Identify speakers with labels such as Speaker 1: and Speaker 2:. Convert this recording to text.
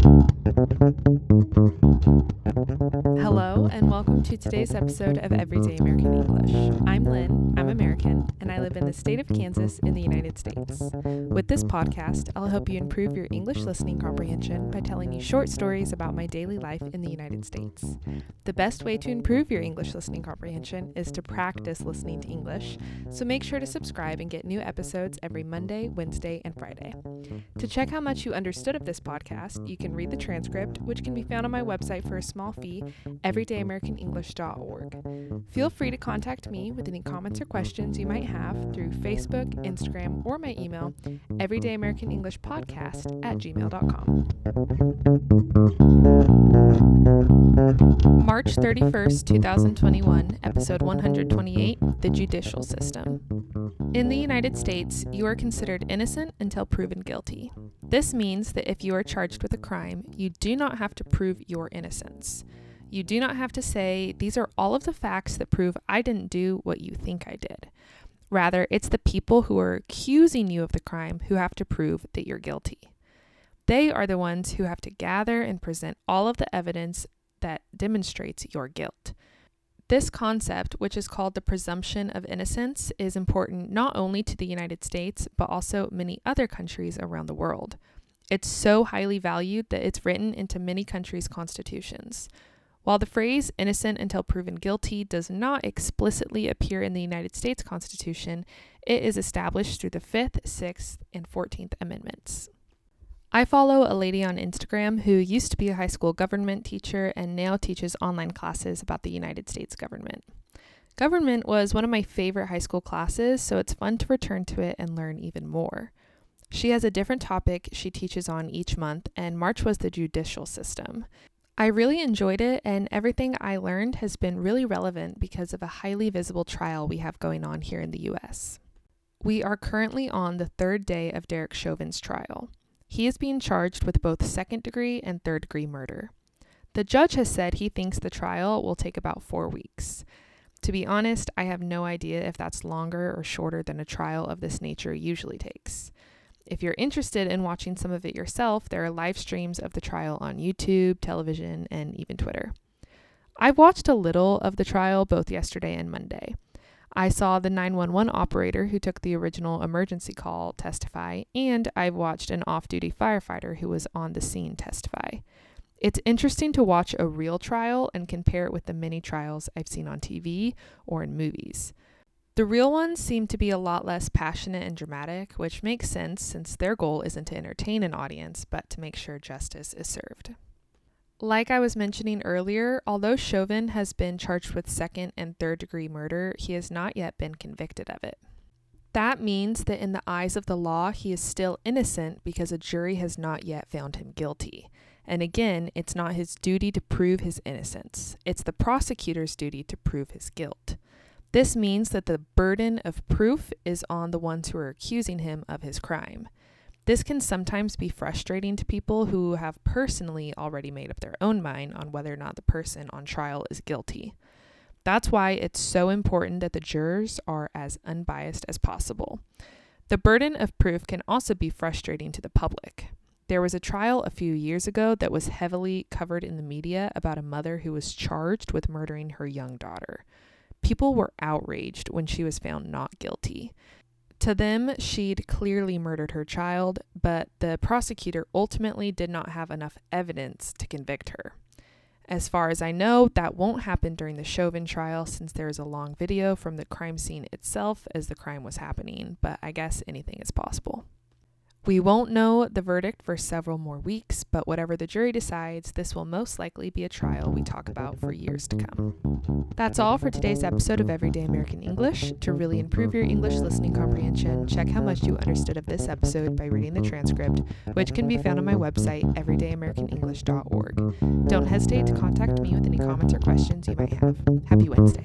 Speaker 1: Thank you. And welcome to today's episode of Everyday American English. I'm Lynn, I'm American, and I live in the state of Kansas in the United States. With this podcast, I'll help you improve your English listening comprehension by telling you short stories about my daily life in the United States. The best way to improve your English listening comprehension is to practice listening to English, so make sure to subscribe and get new episodes every Monday, Wednesday, and Friday. To check how much you understood of this podcast, you can read the transcript, which can be found on my website for a small fee, everydayamericanenglish.org. Feel free to contact me with any comments or questions you might have through Facebook, Instagram, or my email, everydayamericanenglishpodcast at gmail.com. March 31st, 2021, episode 128 The Judicial System. In the United States, you are considered innocent until proven guilty. This means that if you are charged with a crime, you do not have to prove your innocence. You do not have to say, These are all of the facts that prove I didn't do what you think I did. Rather, it's the people who are accusing you of the crime who have to prove that you're guilty. They are the ones who have to gather and present all of the evidence that demonstrates your guilt. This concept, which is called the presumption of innocence, is important not only to the United States, but also many other countries around the world. It's so highly valued that it's written into many countries' constitutions. While the phrase innocent until proven guilty does not explicitly appear in the United States Constitution, it is established through the 5th, 6th, and 14th Amendments. I follow a lady on Instagram who used to be a high school government teacher and now teaches online classes about the United States government. Government was one of my favorite high school classes, so it's fun to return to it and learn even more. She has a different topic she teaches on each month, and March was the judicial system. I really enjoyed it, and everything I learned has been really relevant because of a highly visible trial we have going on here in the US. We are currently on the third day of Derek Chauvin's trial. He is being charged with both second degree and third degree murder. The judge has said he thinks the trial will take about four weeks. To be honest, I have no idea if that's longer or shorter than a trial of this nature usually takes. If you're interested in watching some of it yourself, there are live streams of the trial on YouTube, television, and even Twitter. I've watched a little of the trial both yesterday and Monday. I saw the 911 operator who took the original emergency call testify, and I've watched an off duty firefighter who was on the scene testify. It's interesting to watch a real trial and compare it with the many trials I've seen on TV or in movies. The real ones seem to be a lot less passionate and dramatic, which makes sense since their goal isn't to entertain an audience, but to make sure justice is served. Like I was mentioning earlier, although Chauvin has been charged with second and third degree murder, he has not yet been convicted of it. That means that in the eyes of the law, he is still innocent because a jury has not yet found him guilty. And again, it's not his duty to prove his innocence, it's the prosecutor's duty to prove his guilt. This means that the burden of proof is on the ones who are accusing him of his crime. This can sometimes be frustrating to people who have personally already made up their own mind on whether or not the person on trial is guilty. That's why it's so important that the jurors are as unbiased as possible. The burden of proof can also be frustrating to the public. There was a trial a few years ago that was heavily covered in the media about a mother who was charged with murdering her young daughter. People were outraged when she was found not guilty. To them, she'd clearly murdered her child, but the prosecutor ultimately did not have enough evidence to convict her. As far as I know, that won't happen during the Chauvin trial since there is a long video from the crime scene itself as the crime was happening, but I guess anything is possible. We won't know the verdict for several more weeks, but whatever the jury decides, this will most likely be a trial we talk about for years to come. That's all for today's episode of Everyday American English. To really improve your English listening comprehension, check how much you understood of this episode by reading the transcript, which can be found on my website, everydayamericanenglish.org. Don't hesitate to contact me with any comments or questions you might have. Happy Wednesday.